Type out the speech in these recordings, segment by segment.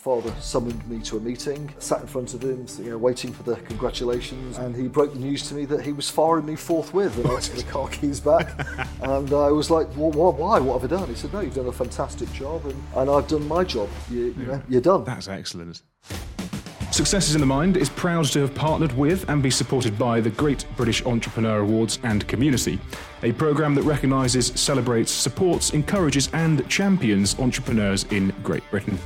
father summoned me to a meeting, sat in front of him, you know, waiting for the congratulations, and he broke the news to me that he was firing me forthwith. And I took the car keys back, and I was like, well, why? What have I done? He said, no, you've done a fantastic job, and, and I've done my job. You, you know, you're done. That's excellent. Success is in the Mind is proud to have partnered with and be supported by the Great British Entrepreneur Awards and Community, a programme that recognises, celebrates, supports, encourages, and champions entrepreneurs in Great Britain.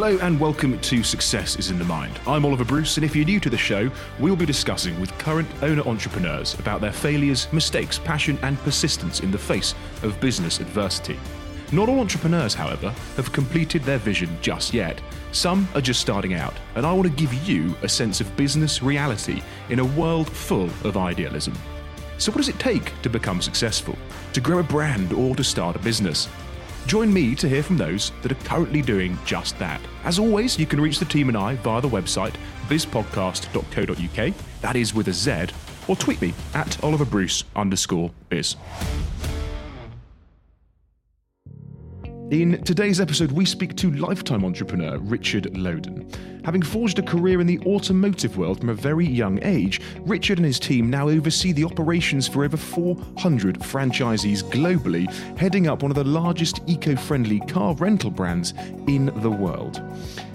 Hello and welcome to Success is in the Mind. I'm Oliver Bruce, and if you're new to the show, we'll be discussing with current owner entrepreneurs about their failures, mistakes, passion, and persistence in the face of business adversity. Not all entrepreneurs, however, have completed their vision just yet. Some are just starting out, and I want to give you a sense of business reality in a world full of idealism. So, what does it take to become successful? To grow a brand or to start a business? Join me to hear from those that are currently doing just that. As always, you can reach the team and I via the website bizpodcast.co.uk, that is with a Z, or tweet me at Oliver Bruce underscore biz. In today's episode, we speak to lifetime entrepreneur Richard Lowden. Having forged a career in the automotive world from a very young age, Richard and his team now oversee the operations for over 400 franchisees globally, heading up one of the largest eco friendly car rental brands in the world.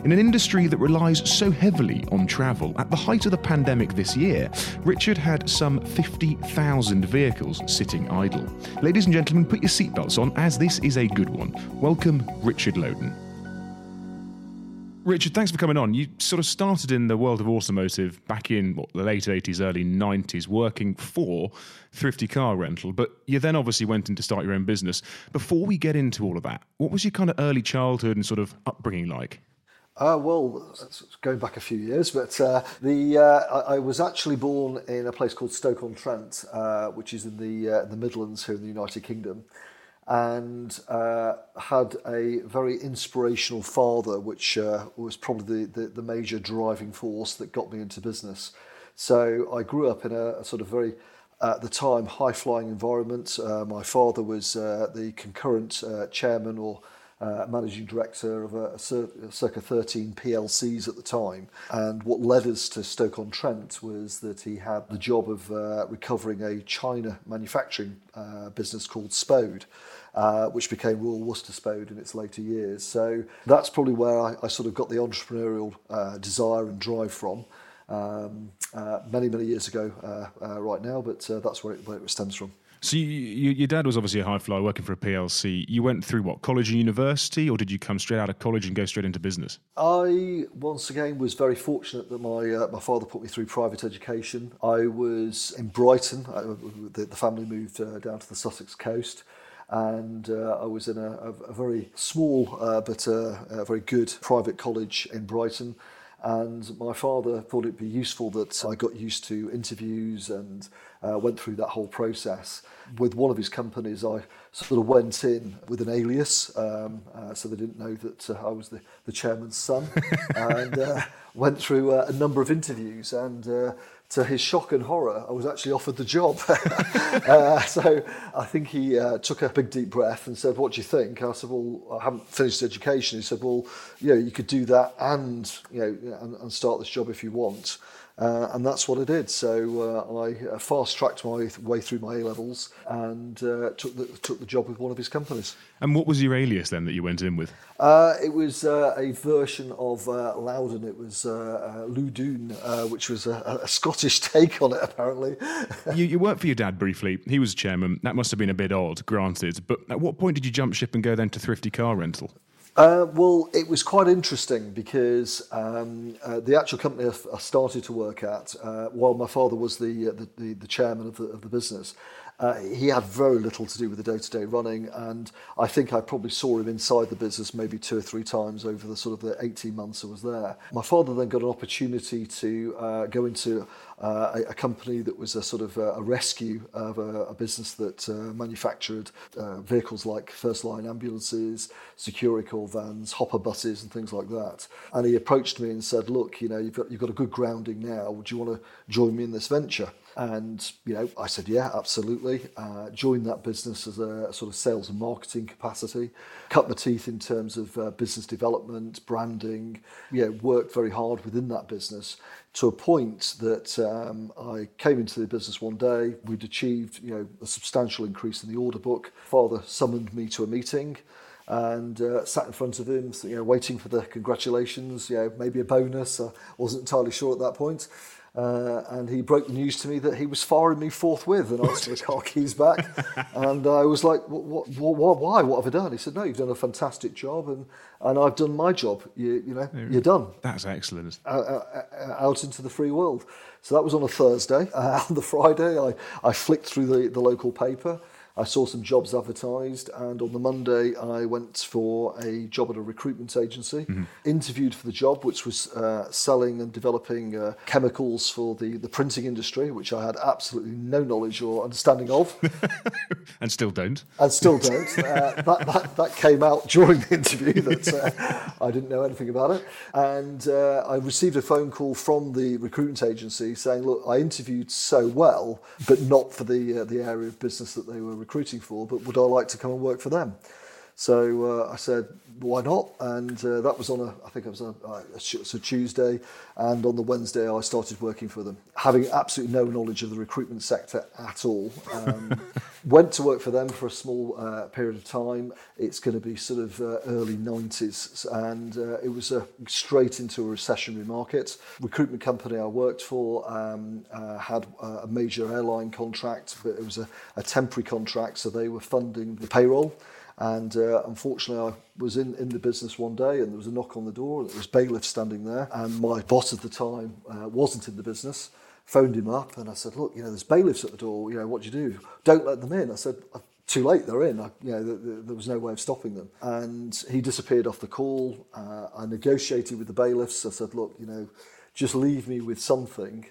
In an industry that relies so heavily on travel, at the height of the pandemic this year, Richard had some 50,000 vehicles sitting idle. Ladies and gentlemen, put your seatbelts on as this is a good one. Welcome, Richard Lowden. Richard, thanks for coming on. You sort of started in the world of automotive back in what, the late 80s, early 90s, working for Thrifty Car Rental, but you then obviously went in to start your own business. Before we get into all of that, what was your kind of early childhood and sort of upbringing like? Uh, well, going back a few years, but uh, the uh, I, I, was actually born in a place called Stoke-on-Trent, uh, which is in the uh, the Midlands here in the United Kingdom, and uh, had a very inspirational father, which uh, was probably the, the, the major driving force that got me into business. So I grew up in a, a sort of very at the time high flying environment. Uh, my father was uh, the concurrent chairman or uh, managing director of a, a, circa 13 PLCs at the time. And what led us to Stoke-on-Trent was that he had the job of uh, recovering a China manufacturing uh, business called Spode. Uh, which became Royal Worcester Spode in its later years. So that's probably where I, I sort of got the entrepreneurial uh, desire and drive from. Um, uh, many, many years ago, uh, uh, right now, but uh, that's where it, where it stems from. So you, you, your dad was obviously a high flyer working for a PLC. You went through what college and university, or did you come straight out of college and go straight into business? I once again was very fortunate that my uh, my father put me through private education. I was in Brighton. I, the, the, family moved uh, down to the Sussex coast and uh, I was in a, a, a very small uh, but uh, a very good private college in Brighton. And my father thought it'd be useful that I got used to interviews and uh, went through that whole process. With one of his companies, I sort of went in with an alias, um, uh, so they didn't know that uh, I was the, the chairman's son, and uh, went through uh, a number of interviews. And uh, to his shock and horror, I was actually offered the job. uh, so I think he uh, took a big deep breath and said, "What do you think?" I said, "Well, I haven't finished education." He said, "Well, you know, you could do that and you know and, and start this job if you want." Uh, and that's what I did. So uh, I uh, fast tracked my way through my A levels and uh, took the took the job with one of his companies. And what was your alias then that you went in with? Uh, it was uh, a version of Lowden. It was uh, Ludoon, which was a, a, Scottish take on it. Apparently, you, you worked for your dad briefly. He was chairman. That must have been a bit odd, granted. But at what point did you jump ship and go then to Thrifty Car Rental? Uh, well, it was quite interesting because um, uh, the actual company I started to work at, uh, while my father was the, uh, the, the, the chairman of the, of the business, uh, he had very little to do with the day-to-day running, and I think I probably saw him inside the business maybe two or three times over the sort of the 18 months I was there. My father then got an opportunity to uh, go into uh, a, a company that was a sort of a, rescue of a, a business that uh, manufactured uh, vehicles like first line ambulances, Securicor vans, hopper buses, and things like that. And he approached me and said, "Look, you know, you've got you've got a good grounding now. Would you want to join me in this venture?" And, you know, I said, yeah, absolutely. Uh, joined that business as a sort of sales and marketing capacity, cut my teeth in terms of uh, business development, branding, know, worked very hard within that business to a point that um, I came into the business one day. We'd achieved, you know, a substantial increase in the order book. Father summoned me to a meeting and uh, sat in front of him, you know, waiting for the congratulations, you know, maybe a bonus. I wasn't entirely sure at that point. Uh, and he broke the news to me that he was firing me forthwith and asked for the car keys back. and I was like, what, what, what, why? What have I done? He said, no, you've done a fantastic job and, and I've done my job. You, you know, you're done. That's excellent. Uh, uh, uh, out into the free world. So that was on a Thursday. On the Friday, I, I flicked through the, the local paper I saw some jobs advertised, and on the Monday, I went for a job at a recruitment agency. Mm-hmm. Interviewed for the job, which was uh, selling and developing uh, chemicals for the, the printing industry, which I had absolutely no knowledge or understanding of. and still don't. And still don't. uh, that, that, that came out during the interview that uh, I didn't know anything about it. And uh, I received a phone call from the recruitment agency saying, Look, I interviewed so well, but not for the, uh, the area of business that they were recruiting for, but would I like to come and work for them? So uh, I said, why not? And uh, that was on a, I think it was a, a, a Tuesday, and on the Wednesday I started working for them, having absolutely no knowledge of the recruitment sector at all. Um, went to work for them for a small uh, period of time. It's going to be sort of uh, early 90s, and uh, it was a, straight into a recessionary market. Recruitment company I worked for um, uh, had a major airline contract, but it was a, a temporary contract, so they were funding the payroll. And uh, unfortunately, I was in, in the business one day and there was a knock on the door and there was bailiff standing there. And my boss at the time uh, wasn't in the business, phoned him up and I said, look, you know, there's bailiffs at the door, you know, what do you do? Don't let them in. I said, uh, too late, they're in. I, you know, the, the, there was no way of stopping them. And he disappeared off the call. Uh, I negotiated with the bailiffs. I said, look, you know, just leave me with something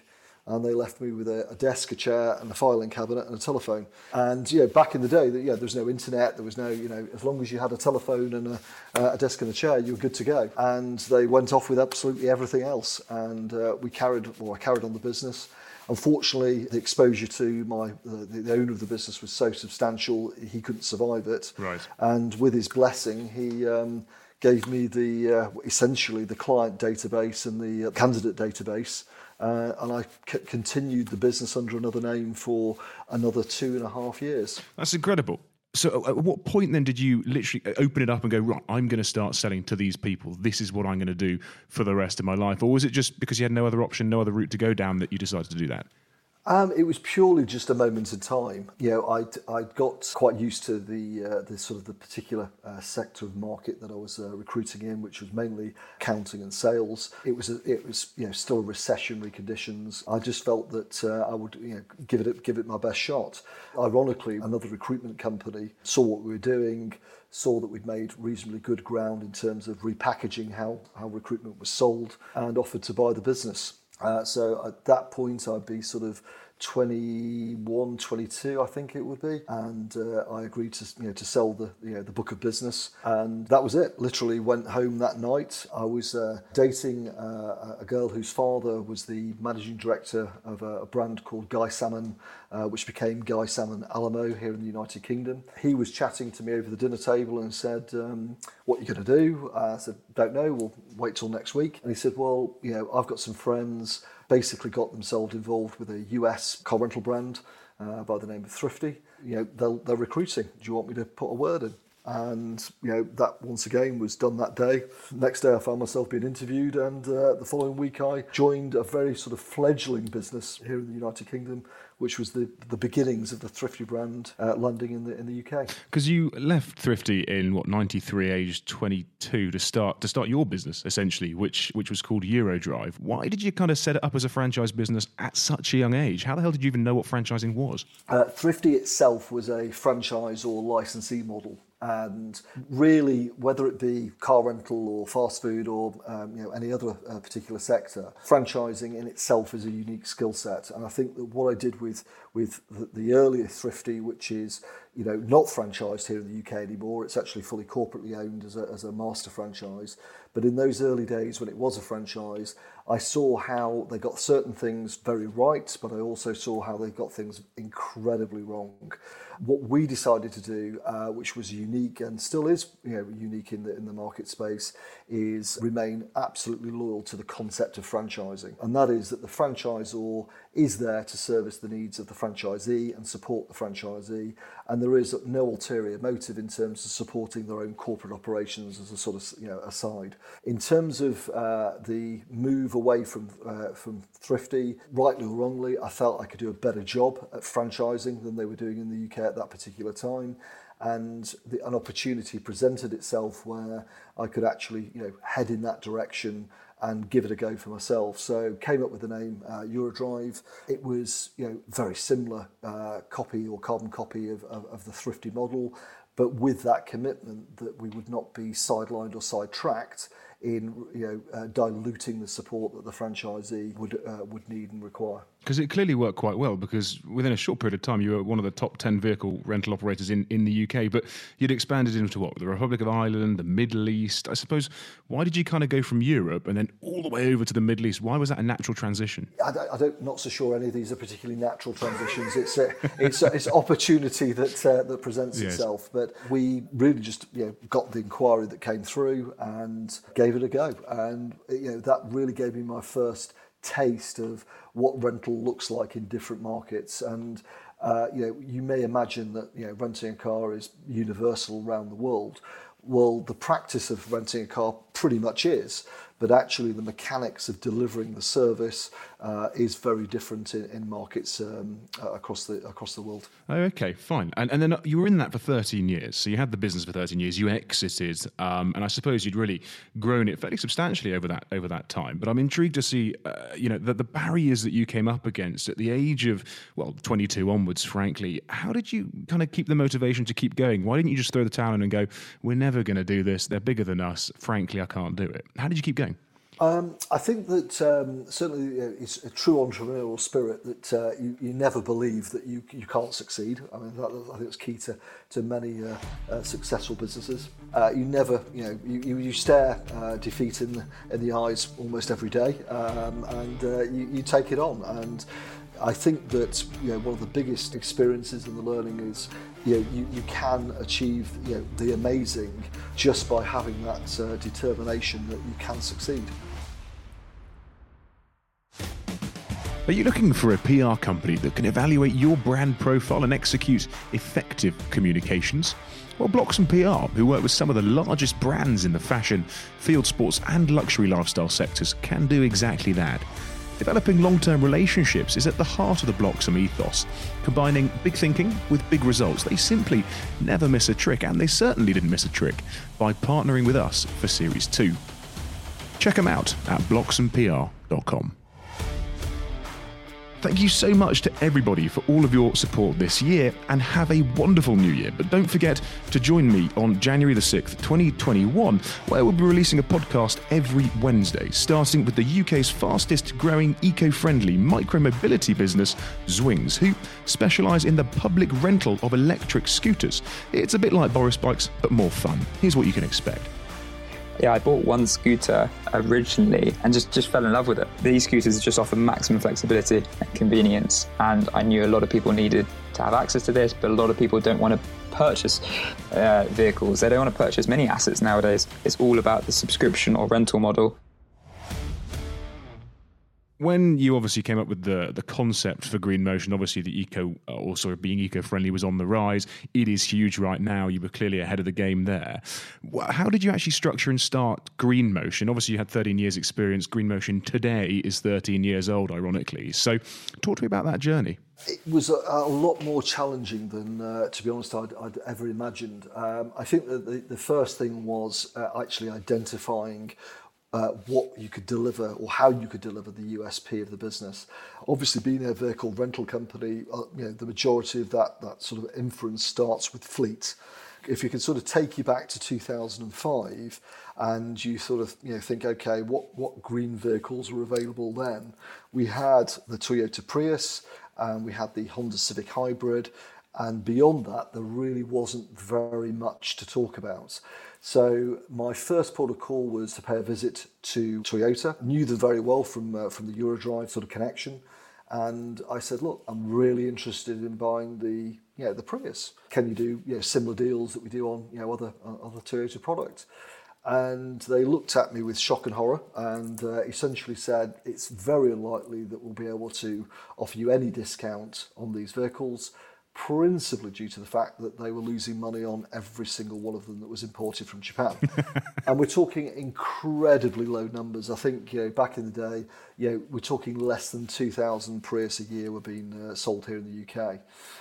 and they left me with a, a, desk, a chair, and a filing cabinet and a telephone. And you know, back in the day, yeah, there was no internet, there was no, you know, as long as you had a telephone and a, a desk and a chair, you were good to go. And they went off with absolutely everything else, and uh, we carried, well, I carried on the business. Unfortunately, the exposure to my the, the owner of the business was so substantial, he couldn't survive it. Right. And with his blessing, he. Um, gave me the uh, essentially the client database and the uh, candidate database uh, and I c- continued the business under another name for another two and a half years. That's incredible. So, at what point then did you literally uh, open it up and go, right, I'm going to start selling to these people. This is what I'm going to do for the rest of my life? Or was it just because you had no other option, no other route to go down that you decided to do that? Um, it was purely just a moment in time. You know, I'd, I'd got quite used to the, uh, the sort of the particular uh, sector of market that I was uh, recruiting in, which was mainly accounting and sales. It was, a, it was you know, still recessionary conditions. I just felt that uh, I would you know, give, it, give it my best shot. Ironically, another recruitment company saw what we were doing, saw that we'd made reasonably good ground in terms of repackaging how, how recruitment was sold and offered to buy the business. Uh, so at that point, I'd be sort of 21, 22, I think it would be, and uh, I agreed to you know to sell the you know the book of business, and that was it. Literally went home that night. I was uh, dating uh, a girl whose father was the managing director of a, a brand called Guy Salmon, uh, which became Guy Salmon Alamo here in the United Kingdom. He was chatting to me over the dinner table and said, um, "What are you going to do?" I said, "Don't know. We'll wait till next week." And he said, "Well, you know, I've got some friends." Basically got themselves involved with a US car rental brand uh, by the name of Thrifty. You know, they're, they're recruiting. Do you want me to put a word in? And you know that once again was done that day. Next day, I found myself being interviewed, and uh, the following week, I joined a very sort of fledgling business here in the United Kingdom which was the, the beginnings of the Thrifty brand uh, landing in the in the UK. Because you left Thrifty in what 93, age 22 to start to start your business essentially, which which was called Eurodrive. Why did you kind of set it up as a franchise business at such a young age? How the hell did you even know what franchising was? Uh, Thrifty itself was a franchise or licensee model and really whether it be car rental or fast food or um, you know any other uh, particular sector franchising in itself is a unique skill set. And I think that what I did with with the, the earlier thrifty which is you know, not franchised here in the UK anymore. It's actually fully corporately owned as a, as a master franchise. But in those early days when it was a franchise, I saw how they got certain things very right, but I also saw how they got things incredibly wrong. What we decided to do, uh, which was unique and still is you know, unique in the, in the market space, is remain absolutely loyal to the concept of franchising. And that is that the franchisor is there to service the needs of the franchisee and support the franchisee. And there is no ulterior motive in terms of supporting their own corporate operations as a sort of you know, aside. In terms of uh, the move away from, uh, from Thrifty, rightly or wrongly, I felt I could do a better job at franchising than they were doing in the UK at that particular time and the, an opportunity presented itself where I could actually you know head in that direction and give it a go for myself. So came up with the name uh, Eurodrive. It was you know very similar uh, copy or carbon copy of, of, of the thrifty model, but with that commitment that we would not be sidelined or sidetracked in you know uh, diluting the support that the franchisee would uh, would need and require. Because it clearly worked quite well. Because within a short period of time, you were one of the top ten vehicle rental operators in, in the UK. But you'd expanded into what the Republic of Ireland, the Middle East. I suppose. Why did you kind of go from Europe and then all the way over to the Middle East? Why was that a natural transition? I, I don't not so sure any of these are particularly natural transitions. it's a, it's a, it's opportunity that uh, that presents yes. itself. But we really just you know got the inquiry that came through and gave it a go. And you know that really gave me my first taste of what rental looks like in different markets. And uh, you know, you may imagine that you know renting a car is universal around the world. Well, the practice of renting a car pretty much is, but actually the mechanics of delivering the service is very different in, in markets um, uh, across the across the world. Oh, okay, fine. And, and then you were in that for 13 years. So you had the business for 13 years. You exited, um, and I suppose you'd really grown it fairly substantially over that over that time. But I'm intrigued to see, uh, you know, the, the barriers that you came up against at the age of well 22 onwards. Frankly, how did you kind of keep the motivation to keep going? Why didn't you just throw the towel in and go, "We're never going to do this. They're bigger than us. Frankly, I can't do it." How did you keep going? Um, I think that um, certainly uh, it's a true entrepreneurial spirit that uh, you, you never believe that you, you can't succeed. I mean, that, I think it's key to, to many uh, uh, successful businesses. Uh, you never, you know, you, you stare uh, defeat in the, in the eyes almost every day um, and you, you take it on. And I think that you know one of the biggest experiences in the learning is you know you, you can achieve you know the amazing just by having that uh, determination that you can succeed. Are you looking for a PR company that can evaluate your brand profile and execute effective communications? Well, Bloxham PR, who work with some of the largest brands in the fashion, field sports, and luxury lifestyle sectors, can do exactly that. Developing long term relationships is at the heart of the Bloxham ethos, combining big thinking with big results. They simply never miss a trick, and they certainly didn't miss a trick by partnering with us for Series 2. Check them out at bloxhampr.com. Thank you so much to everybody for all of your support this year and have a wonderful new year. But don't forget to join me on January the 6th, 2021, where we'll be releasing a podcast every Wednesday, starting with the UK's fastest growing eco friendly micro mobility business, Zwings, who specialise in the public rental of electric scooters. It's a bit like Boris Bikes, but more fun. Here's what you can expect. Yeah, I bought one scooter originally and just, just fell in love with it. These scooters just offer maximum flexibility and convenience, and I knew a lot of people needed to have access to this, but a lot of people don't want to purchase uh, vehicles. They don't want to purchase many assets nowadays. It's all about the subscription or rental model when you obviously came up with the the concept for green motion, obviously the eco or sort of being eco friendly was on the rise. It is huge right now. You were clearly ahead of the game there. How did you actually structure and start green motion? Obviously, you had 13 years experience. Green motion today is 13 years old, ironically. So, talk to me about that journey. It was a, a lot more challenging than, uh, to be honest, I'd, I'd ever imagined. Um, I think that the, the first thing was uh, actually identifying what you could deliver or how you could deliver the USP of the business. Obviously, being a vehicle rental company, uh, the majority of that, sort of inference starts with fleet. If you can sort of take you back to 2005 and you sort of think, okay, what green vehicles were available then? We had the Toyota Prius, and we had the Honda Civic Hybrid, And beyond that, there really wasn't very much to talk about. So my first port of call was to pay a visit to Toyota. Knew them very well from uh, from the Eurodrive sort of connection, and I said, look, I'm really interested in buying the know, the Prius. Can you do you know, similar deals that we do on you know other uh, other Toyota products? And they looked at me with shock and horror and uh, essentially said, it's very unlikely that we'll be able to offer you any discount on these vehicles principally due to the fact that they were losing money on every single one of them that was imported from Japan. and we're talking incredibly low numbers. I think you know, back in the day, you know, we're talking less than 2,000 Prius a year were being uh, sold here in the UK.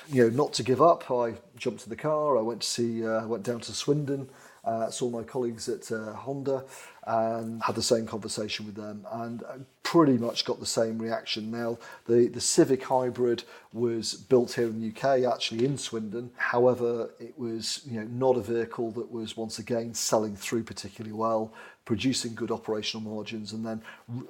You know, not to give up, I jumped in the car. I went to see, uh, went down to Swindon uh, saw my colleagues at uh, Honda and had the same conversation with them and uh, pretty much got the same reaction. Now, the, the Civic Hybrid was built here in the UK, actually in Swindon. However, it was you know not a vehicle that was once again selling through particularly well producing good operational margins, and then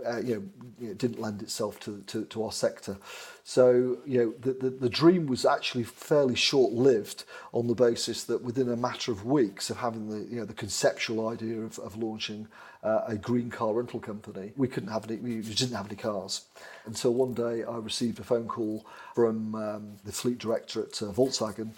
uh, you know it didn't lend itself to, our sector. So you know the, dream was actually fairly short lived on the basis that within a matter of weeks of having the you know the conceptual idea of, of launching uh, a green car rental company, we couldn't have any we didn't have any cars until one day I received a phone call from um, the fleet director at uh, Volkswagen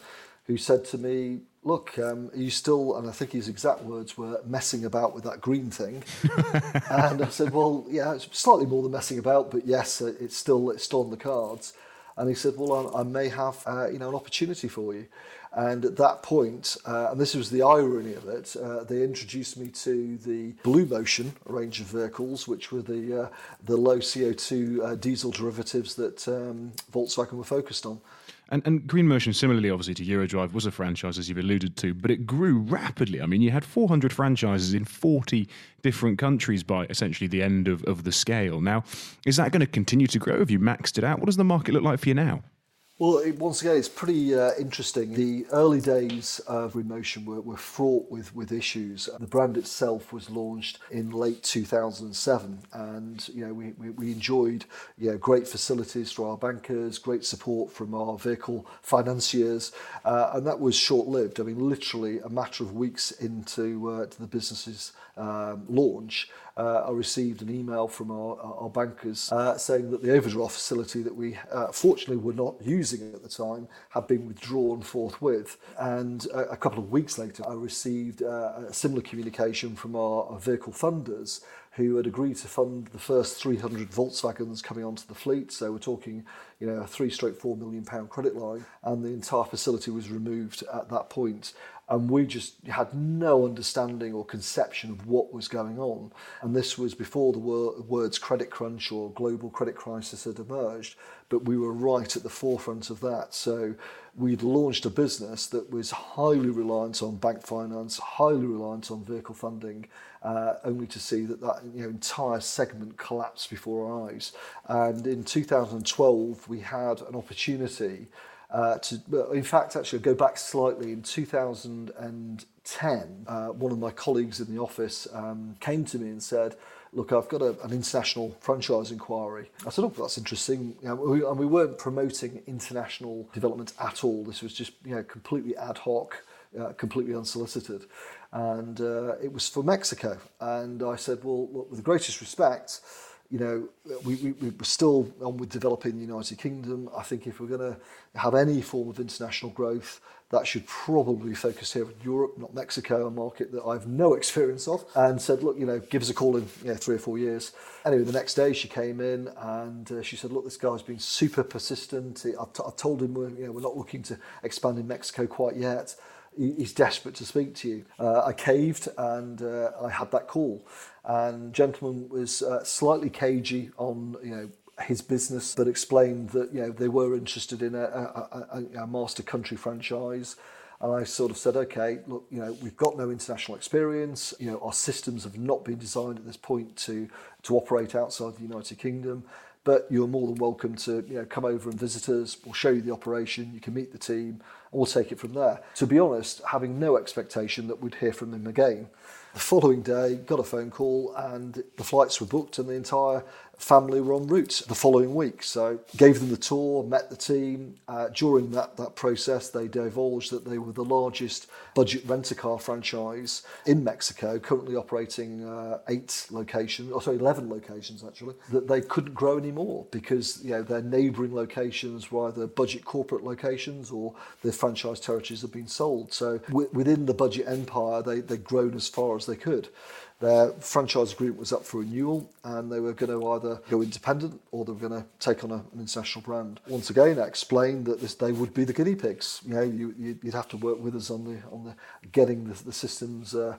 who said to me, look, um, you still, and I think his exact words were, messing about with that green thing? and I said, well, yeah, it's slightly more than messing about, but yes, uh, it's still, it's still on the cards. And he said, well, I, I may have, uh, you know, an opportunity for you. And at that point, uh, and this was the irony of it, uh, they introduced me to the Blue Motion range of vehicles, which were the, uh, the low CO2 uh, diesel derivatives that um, Volkswagen were focused on. And, and Green Motion, similarly, obviously to Eurodrive, was a franchise, as you've alluded to, but it grew rapidly. I mean, you had 400 franchises in 40 different countries by essentially the end of, of the scale. Now, is that going to continue to grow? Have you maxed it out? What does the market look like for you now? Well, it, once again, it's pretty uh, interesting. The early days of Green Motion were, were fraught with, with issues. The brand itself was launched in late 2007, and you know we, we, we enjoyed you know, great facilities for our bankers, great support from our vehicle financiers, uh, and that was short-lived. I mean, literally a matter of weeks into uh, the business's um, launch, uh, I received an email from our, our bankers uh, saying that the overdraft facility that we uh, fortunately were not using at the time had been withdrawn forthwith. And a, a couple of weeks later, I received uh, a similar communication from our, our vehicle funders who had agreed to fund the first 300 Volkswagens coming onto the fleet. So we're talking, you know, a three stroke four million pound credit line, and the entire facility was removed at that point and we just had no understanding or conception of what was going on. And this was before the wor- words credit crunch or global credit crisis had emerged, but we were right at the forefront of that. So we'd launched a business that was highly reliant on bank finance, highly reliant on vehicle funding, uh, only to see that that you know, entire segment collapsed before our eyes. And in 2012, we had an opportunity uh, to, in fact, actually, go back slightly. In 2010, uh, one of my colleagues in the office um, came to me and said, look, I've got a, an international franchise inquiry. I said, oh, that's interesting. You know, we, and we weren't promoting international development at all. This was just you know, completely ad hoc, uh, completely unsolicited. And uh, it was for Mexico. And I said, well, look, with the greatest respect, you know, we, we, we're still on with developing the United Kingdom. I think if we're going to have any form of international growth, that should probably focus here in Europe, not Mexico, a market that I've no experience of. And said, look, you know, give us a call in you know, three or four years. Anyway, the next day she came in and uh, she said, look, this guy's been super persistent. I've, t- I've told him we're, you know, we're not looking to expand in Mexico quite yet he's desperate to speak to you. Uh, I caved and uh, I had that call. And gentleman was uh, slightly cagey on, you know, his business, but explained that you know they were interested in a, a, a, a master country franchise. And I sort of said, okay, look, you know, we've got no international experience. You know, our systems have not been designed at this point to to operate outside the United Kingdom. But you're more than welcome to you know come over and visit us. We'll show you the operation. You can meet the team, we'll take it from there. To be honest, having no expectation that we'd hear from him again. The following day, got a phone call, and the flights were booked, and the entire family were en route the following week. So gave them the tour, met the team. Uh, during that, that process, they divulged that they were the largest budget rent-a-car franchise in Mexico, currently operating uh, eight locations, or sorry, 11 locations actually, that they couldn't grow anymore because you know their neighbouring locations were either budget corporate locations or their franchise territories had been sold. So w- within the budget empire, they, they'd grown as far as they could. Their franchise agreement was up for renewal and they were going to either go independent or they were going to take on a, an international brand. Once again, I explained that this, they would be the guinea pigs. You know, you, you'd have to work with us on the on the getting the, the systems uh,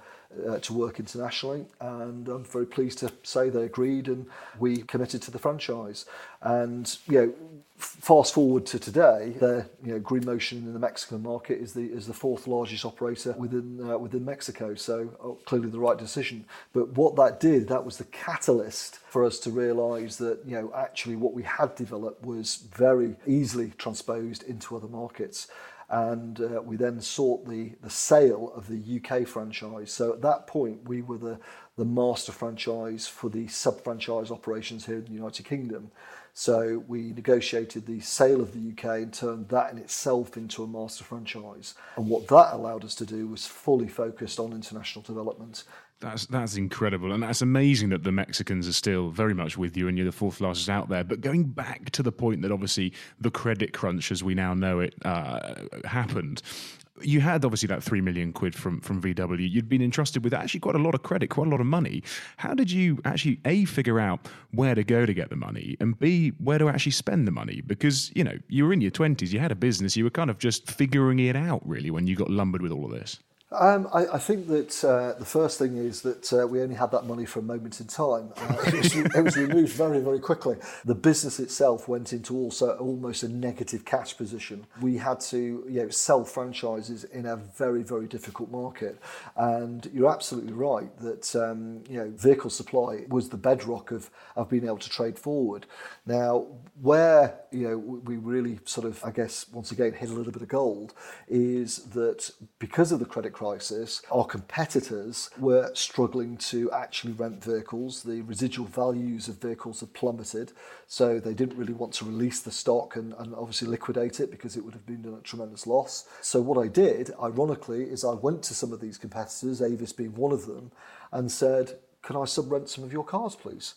uh, to work internationally, and I'm very pleased to say they agreed and we committed to the franchise. And you know, fast forward to today, the you know, Green Motion in the Mexican market is the is the fourth largest operator within uh, within Mexico. So oh, clearly the right decision. But what that did, that was the catalyst for us to realise that you know actually what we had developed was very easily transposed into other markets and uh, we then sought the, the sale of the UK franchise. So at that point, we were the, the master franchise for the sub franchise operations here in the United Kingdom. So we negotiated the sale of the UK and turned that in itself into a master franchise. And what that allowed us to do was fully focused on international development. That's that's incredible, and that's amazing that the Mexicans are still very much with you, and you're the fourth largest out there. But going back to the point that obviously the credit crunch, as we now know it, uh, happened. You had obviously that three million quid from from VW. You'd been entrusted with actually quite a lot of credit, quite a lot of money. How did you actually a figure out where to go to get the money, and b where to actually spend the money? Because you know you were in your twenties, you had a business, you were kind of just figuring it out really when you got lumbered with all of this. Um, I, I, think that uh, the first thing is that uh, we only had that money for a moment in time. Uh, it, was, it, was, removed very, very quickly. The business itself went into also almost a negative cash position. We had to you know, sell franchises in a very, very difficult market. And you're absolutely right that um, you know vehicle supply was the bedrock of, of being able to trade forward. Now, where you know we really sort of, I guess, once again hit a little bit of gold is that because of the credit crisis our competitors were struggling to actually rent vehicles. The residual values of vehicles had plummeted, so they didn't really want to release the stock and, and obviously liquidate it because it would have been a tremendous loss. So what I did, ironically, is I went to some of these competitors, Avis being one of them, and said, "Can I sub-rent some of your cars, please?"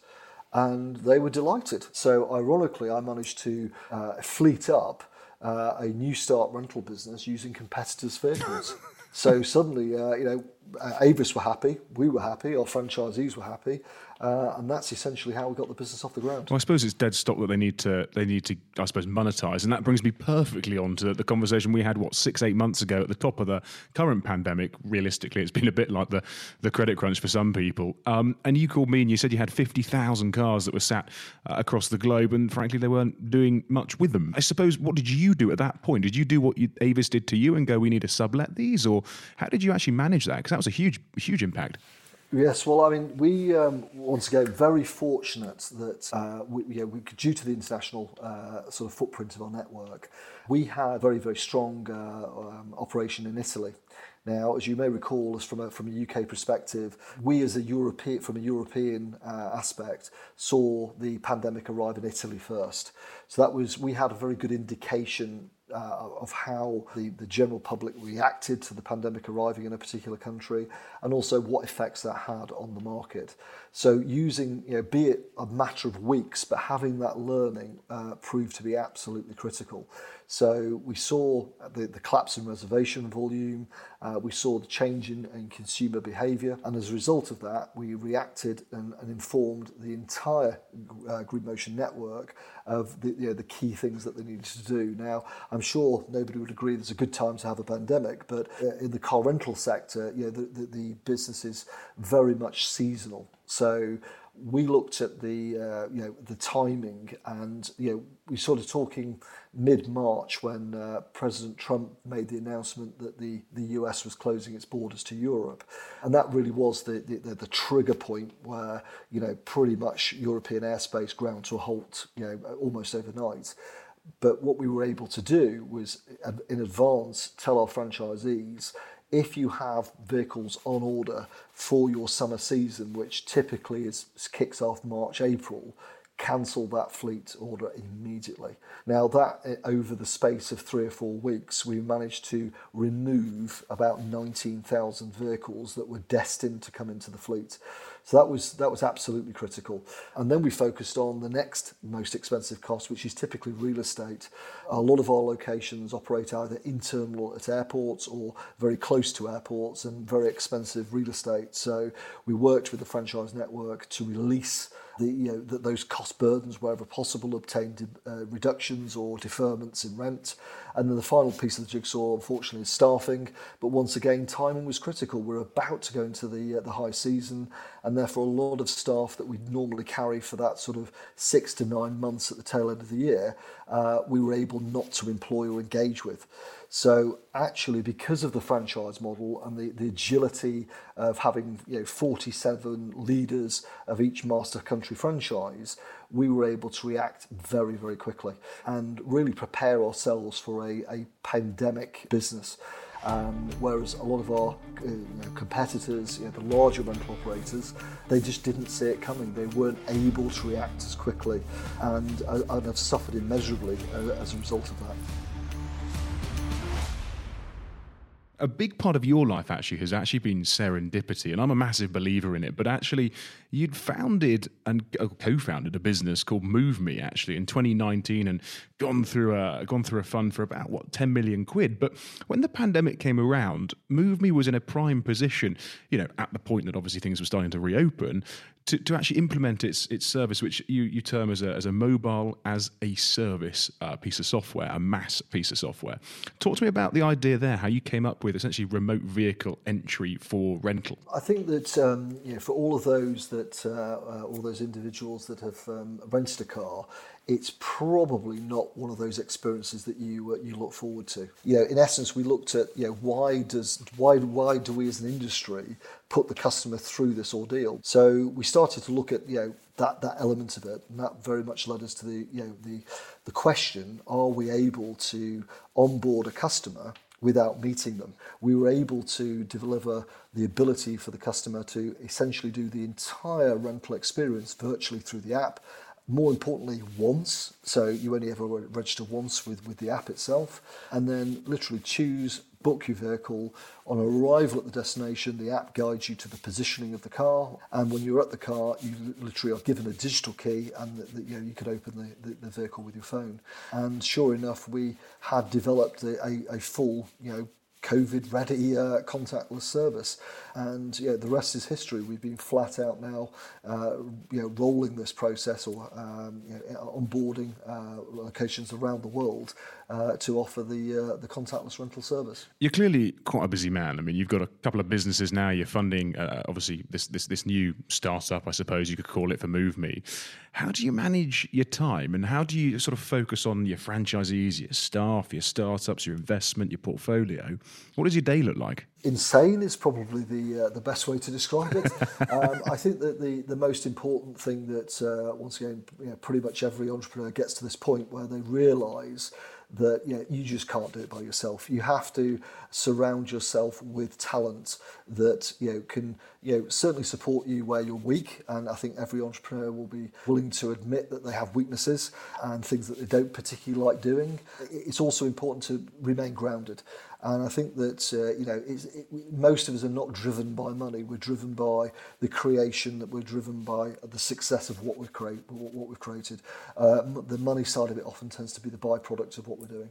And they were delighted. So, ironically, I managed to uh, fleet up uh, a new start rental business using competitors' vehicles. So suddenly, uh, you know, uh, Avis were happy, we were happy, our franchisees were happy, uh, and that's essentially how we got the business off the ground. Well, I suppose it's dead stock that they need to they need to I suppose monetize, and that brings me perfectly on to the conversation we had what six eight months ago at the top of the current pandemic. Realistically, it's been a bit like the the credit crunch for some people. Um, and you called me and you said you had fifty thousand cars that were sat uh, across the globe, and frankly, they weren't doing much with them. I suppose what did you do at that point? Did you do what you, Avis did to you and go, we need to sublet these, or how did you actually manage that? Because that was a huge huge impact. Yes, well, I mean, we um, once again very fortunate that uh, we, you know, we, due to the international uh, sort of footprint of our network, we had a very very strong uh, um, operation in Italy. Now, as you may recall, as from a from a UK perspective, we as a European from a European uh, aspect saw the pandemic arrive in Italy first. So that was we had a very good indication uh, of how the, the general public reacted to the pandemic arriving in a particular country and also what effects that had on the market. So using, you know, be it a matter of weeks, but having that learning uh, proved to be absolutely critical. So we saw the, the collapse in reservation volume, uh, we saw the change in, in consumer behaviour, and as a result of that, we reacted and, and informed the entire uh, Motion network of the, you know, the key things that they needed to do. Now, I'm sure nobody would agree it's a good time to have a pandemic, but uh, in the car rental sector, you know, the, the, the business is very much seasonal. So we looked at the uh, you know the timing and you know we sort of talking mid March when uh, President Trump made the announcement that the the US was closing its borders to Europe. And that really was the the, the trigger point where you know pretty much European airspace ground to a halt you know almost overnight. But what we were able to do was uh, in advance tell our franchisees if you have vehicles on order for your summer season, which typically is kicks off March, April, cancel that fleet order immediately. Now, that eh, over the space of three or four weeks, we managed to remove about 19,000 vehicles that were destined to come into the fleet. So that was that was absolutely critical. And then we focused on the next most expensive cost, which is typically real estate. A lot of our locations operate either internal at airports or very close to airports and very expensive real estate. So we worked with the franchise network to release the, you know, those cost burdens wherever possible, obtained uh, reductions or deferments in rent. And then the final piece of the jigsaw, unfortunately, is staffing. But once again, timing was critical. We're about to go into the, uh, the high season, and therefore a lot of staff that we'd normally carry for that sort of six to nine months at the tail end of the year, uh, we were able not to employ or engage with. So actually, because of the franchise model and the, the agility of having you know 47 leaders of each master country franchise, we were able to react very, very quickly and really prepare ourselves for a, a pandemic business. Um, whereas a lot of our uh, competitors, you know, the larger rental operators, they just didn't see it coming. They weren't able to react as quickly and, uh, and have suffered immeasurably uh, as a result of that. A big part of your life actually has actually been serendipity, and I'm a massive believer in it. But actually, you'd founded and uh, co-founded a business called Move Me actually in 2019, and gone through a gone through a fund for about what 10 million quid. But when the pandemic came around, Move Me was in a prime position, you know, at the point that obviously things were starting to reopen, to, to actually implement its its service, which you, you term as a, as a mobile as a service uh, piece of software, a mass piece of software. Talk to me about the idea there, how you came up with essentially remote vehicle entry for rental. I think that um, you know, for all of those that uh, uh, all those individuals that have um, rented a car, it's probably not one of those experiences that you uh, you look forward to. You know, in essence, we looked at you know why does why why do we as an industry put the customer through this ordeal? So we started to look at you know that that element of it, and that very much led us to the you know the the question: Are we able to onboard a customer? Without meeting them, we were able to deliver the ability for the customer to essentially do the entire rental experience virtually through the app more importantly once. So you only ever register once with, with the app itself. And then literally choose book your vehicle. On arrival at the destination the app guides you to the positioning of the car. And when you're at the car you literally are given a digital key and the, the, you know you could open the, the, vehicle with your phone. And sure enough we had developed a, a, a full you know COVID ready uh, contactless service. And yeah, the rest is history. We've been flat out now, uh, you know, rolling this process or um, you know, onboarding uh, locations around the world uh, to offer the uh, the contactless rental service. You're clearly quite a busy man. I mean, you've got a couple of businesses now. You're funding, uh, obviously, this this this new startup, I suppose you could call it, for Move Me. How do you manage your time, and how do you sort of focus on your franchisees, your staff, your startups, your investment, your portfolio? What does your day look like? Insane is probably the uh, the best way to describe it. um, I think that the the most important thing that uh, once again, you know, pretty much every entrepreneur gets to this point where they realise that you, know, you just can't do it by yourself. You have to surround yourself with talent that you know can you know certainly support you where you're weak. And I think every entrepreneur will be willing to admit that they have weaknesses and things that they don't particularly like doing. It's also important to remain grounded. And I think that uh, you know it, most of us are not driven by money. We're driven by the creation. That we're driven by the success of what we've create, what we've created. Uh, the money side of it often tends to be the byproduct of what we're doing.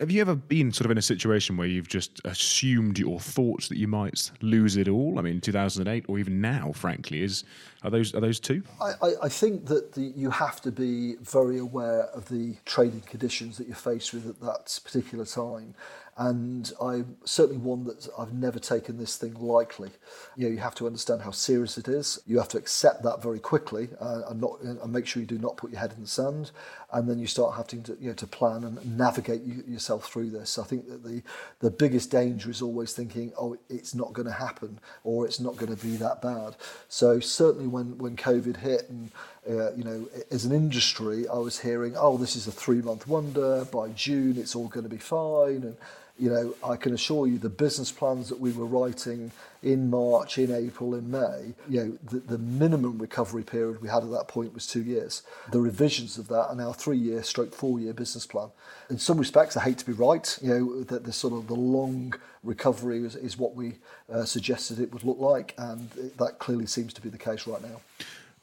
Have you ever been sort of in a situation where you've just assumed or thought that you might lose it all? I mean, 2008 or even now, frankly, is are those are those two? I, I think that the, you have to be very aware of the trading conditions that you're faced with at that particular time, and I'm certainly one that I've never taken this thing lightly. You know, you have to understand how serious it is. You have to accept that very quickly uh, and not and make sure you do not put your head in the sand. And then you start having to you know to plan and navigate you, yourself through this. I think that the the biggest danger is always thinking, oh, it's not going to happen or it's not going to be that bad. So certainly when when COVID hit and uh, you know, as an industry, I was hearing, oh, this is a three month wonder. By June, it's all going to be fine. And you know, I can assure you the business plans that we were writing in March, in April, in May, you know, the, the minimum recovery period we had at that point was two years. The revisions of that are now three year stroke four year business plan. In some respects, I hate to be right, you know, that the sort of the long recovery is, is what we uh, suggested it would look like, and that clearly seems to be the case right now.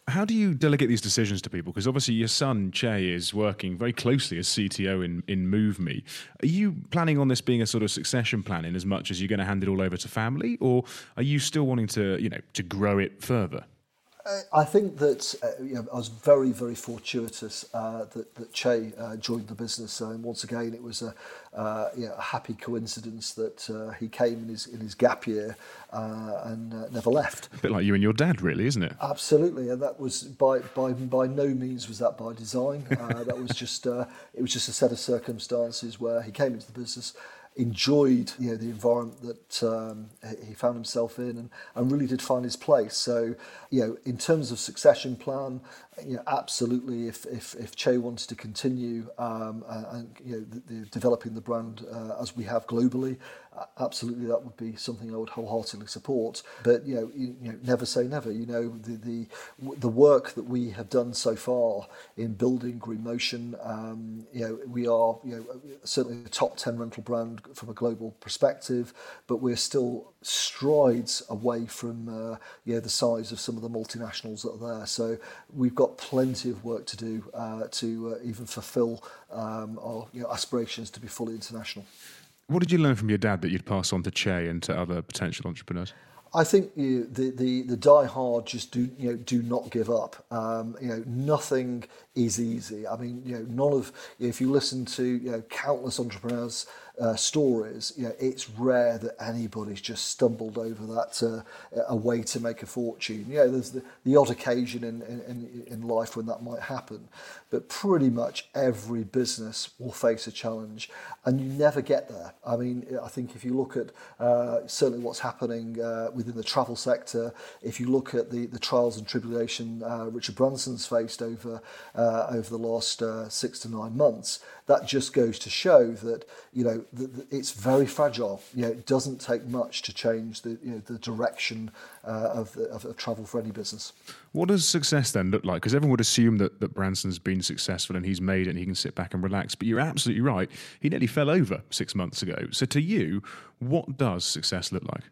How do you delegate these decisions to people? Because obviously your son Che is working very closely as CTO in in MoveMe. Are you planning on this being a sort of succession plan in as much as you're going to hand it all over to family, or are you still wanting to you know to grow it further? I think that uh, you know, I was very, very fortuitous uh, that, that Che uh, joined the business. and once again, it was a, uh, you know, a happy coincidence that uh, he came in his in his gap year uh, and uh, never left. A bit like you and your dad, really, isn't it? Absolutely, and that was by by by no means was that by design. Uh, that was just uh, it was just a set of circumstances where he came into the business enjoyed you know the environment that um, he found himself in and, and really did find his place. So you know in terms of succession plan you know, absolutely if, if, if Che wants to continue um, and you know the, the developing the brand uh, as we have globally absolutely that would be something I would wholeheartedly support. But you know, you, you know, never say never. You know, the, the the work that we have done so far in building Green Motion, um, you know, we are you know certainly a top ten rental brand from a global perspective, but we're still strides away from uh, know, the size of some of the multinationals that are there. So we've got plenty of work to do uh, to uh, even fulfil um, our you know, aspirations to be fully international. What did you learn from your dad that you'd pass on to Che and to other potential entrepreneurs? I think you, the, the the die hard just do you know do not give up. Um, you know nothing is easy. I mean you know none of if you listen to you know countless entrepreneurs uh, stories, you know, it's rare that anybody's just stumbled over that uh, a way to make a fortune. You know, there's the, the odd occasion in, in, in life when that might happen, but pretty much every business will face a challenge, and you never get there. I mean, I think if you look at uh, certainly what's happening uh, within the travel sector, if you look at the, the trials and tribulation uh, Richard Branson's faced over uh, over the last uh, six to nine months, that just goes to show that you know it's very fragile. You know, it doesn't take much to change the you know, the direction uh, of, the, of, of travel for any business. What does success then look like? Because everyone would assume that, that Branson's been successful and he's made it and he can sit back and relax. But you're absolutely right. He nearly fell over six months ago. So to you, what does success look like?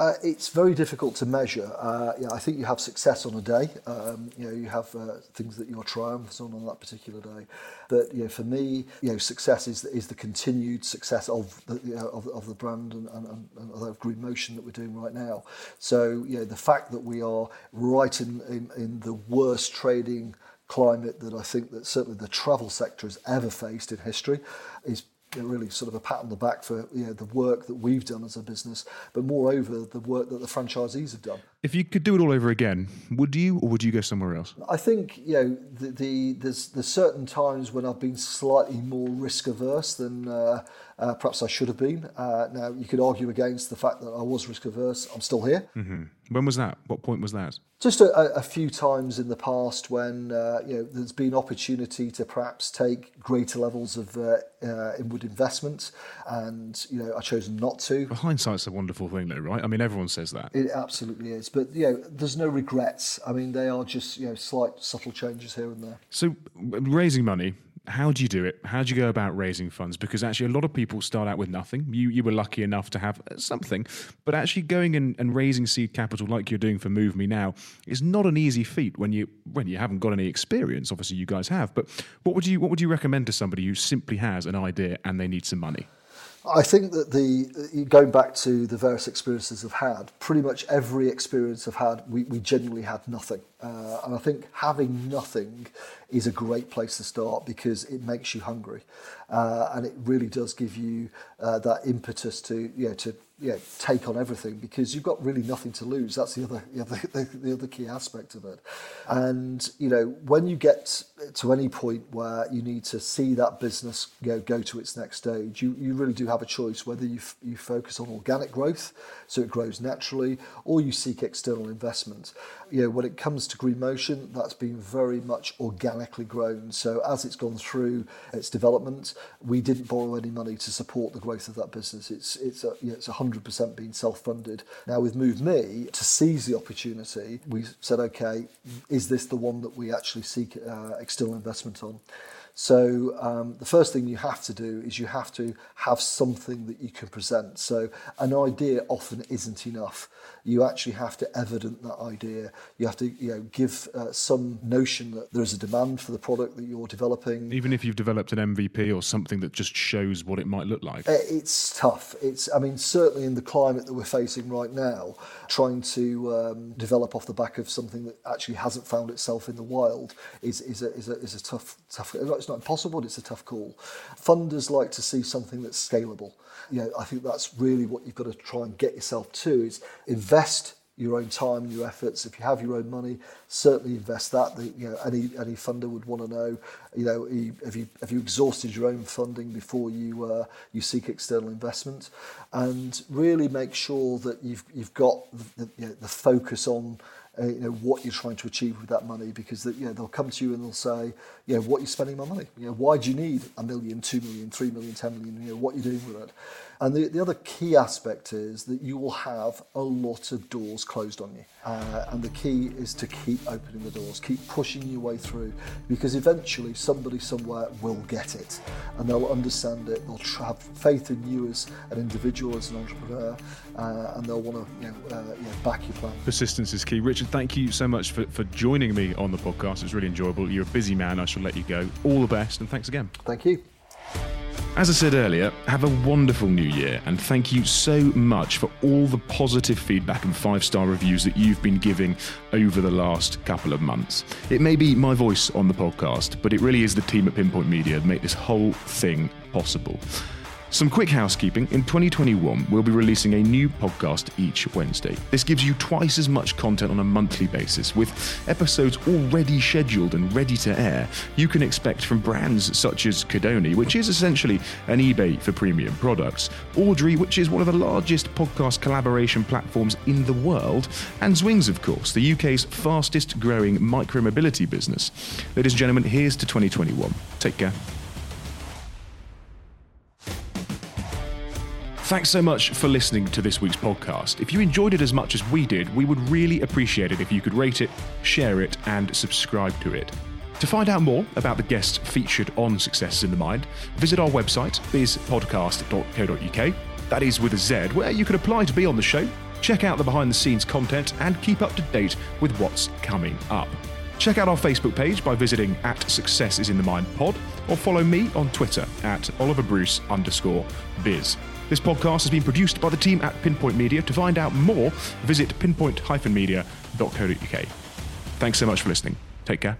Uh, it's very difficult to measure. Uh, yeah, I think you have success on a day. Um, you know, you have uh, things that you're triumphs on on that particular day. But you know, for me, you know, success is is the continued success of the you know, of, of the brand and, and, and of Green Motion that we're doing right now. So you know, the fact that we are right in, in, in the worst trading climate that I think that certainly the travel sector has ever faced in history is really sort of a pat on the back for you know, the work that we've done as a business, but moreover, the work that the franchisees have done. If you could do it all over again, would you, or would you go somewhere else? I think you know the, the there's there's certain times when I've been slightly more risk averse than uh, uh, perhaps I should have been. Uh, now you could argue against the fact that I was risk averse. I'm still here. Mm-hmm. When was that? What point was that? Just a, a few times in the past when uh, you know there's been opportunity to perhaps take greater levels of uh, uh, inward investment, and you know I chose not to. Well, hindsight's a wonderful thing, though, right? I mean, everyone says that. It absolutely is, but you know, there's no regrets. I mean, they are just you know slight subtle changes here and there. So raising money how do you do it? How do you go about raising funds? Because actually, a lot of people start out with nothing. You you were lucky enough to have something, but actually going and, and raising seed capital like you're doing for Move Me now is not an easy feat when you when you haven't got any experience. Obviously, you guys have. But what would you what would you recommend to somebody who simply has an idea and they need some money? I think that the going back to the various experiences I've had, pretty much every experience I've had, we, we genuinely had nothing. Uh, and I think having nothing is a great place to start because it makes you hungry, uh, and it really does give you uh, that impetus to you know to know, take on everything because you've got really nothing to lose. That's the other, the other, the, the other key aspect of it. And you know, when you get to any point where you need to see that business go go to its next stage, you, you really do have a choice whether you f- you focus on organic growth, so it grows naturally, or you seek external investment. You know, when it comes to Green Motion, that's been very much organically grown. So as it's gone through its development, we didn't borrow any money to support the growth of that business. It's it's a, you know, it's 100% been self-funded. Now with Move Me, to seize the opportunity, we said, okay, is this the one that we actually seek uh, external investment on? So um, the first thing you have to do is you have to have something that you can present. So an idea often isn't enough. You actually have to evident that idea. You have to you know give uh, some notion that there is a demand for the product that you're developing. Even if you've developed an MVP or something that just shows what it might look like. Uh, It's tough. It's I mean certainly in the climate that we're facing right now, trying to um, develop off the back of something that actually hasn't found itself in the wild is is a is a, is a tough tough. It's not impossible, it's a tough call. Funders like to see something that's scalable. You know, I think that's really what you've got to try and get yourself to is invest your own time and your efforts. If you have your own money, certainly invest that. The, you know, any any funder would want to know, you know, have you have you exhausted your own funding before you uh, you seek external investment, and really make sure that you've you've got the, the, you know, the focus on. Uh, you know what you're trying to achieve with that money because that you know, they'll come to you and they'll say you know what you're spending my money you know why do you need a million two million three million ten million you know what you're doing with it and the, the other key aspect is that you will have a lot of doors closed on you. Uh, and the key is to keep opening the doors, keep pushing your way through, because eventually somebody somewhere will get it and they'll understand it. They'll have faith in you as an individual, as an entrepreneur, uh, and they'll want to you know, uh, you know, back your plan. Persistence is key. Richard, thank you so much for, for joining me on the podcast. It was really enjoyable. You're a busy man. I shall let you go. All the best, and thanks again. Thank you. As I said earlier, have a wonderful new year and thank you so much for all the positive feedback and five star reviews that you've been giving over the last couple of months. It may be my voice on the podcast, but it really is the team at Pinpoint Media that make this whole thing possible. Some quick housekeeping. In 2021, we'll be releasing a new podcast each Wednesday. This gives you twice as much content on a monthly basis, with episodes already scheduled and ready to air. You can expect from brands such as Cadoni, which is essentially an eBay for premium products, Audrey, which is one of the largest podcast collaboration platforms in the world, and Zwings, of course, the UK's fastest growing micromobility business. Ladies and gentlemen, here's to 2021. Take care. Thanks so much for listening to this week's podcast. If you enjoyed it as much as we did, we would really appreciate it if you could rate it, share it, and subscribe to it. To find out more about the guests featured on Success in the Mind, visit our website, bizpodcast.co.uk. That is with a Z, where you can apply to be on the show, check out the behind the scenes content, and keep up to date with what's coming up. Check out our Facebook page by visiting at Success is in the Mind Pod, or follow me on Twitter at Oliver Bruce underscore biz. This podcast has been produced by the team at Pinpoint Media. To find out more, visit pinpoint-media.co.uk. Thanks so much for listening. Take care.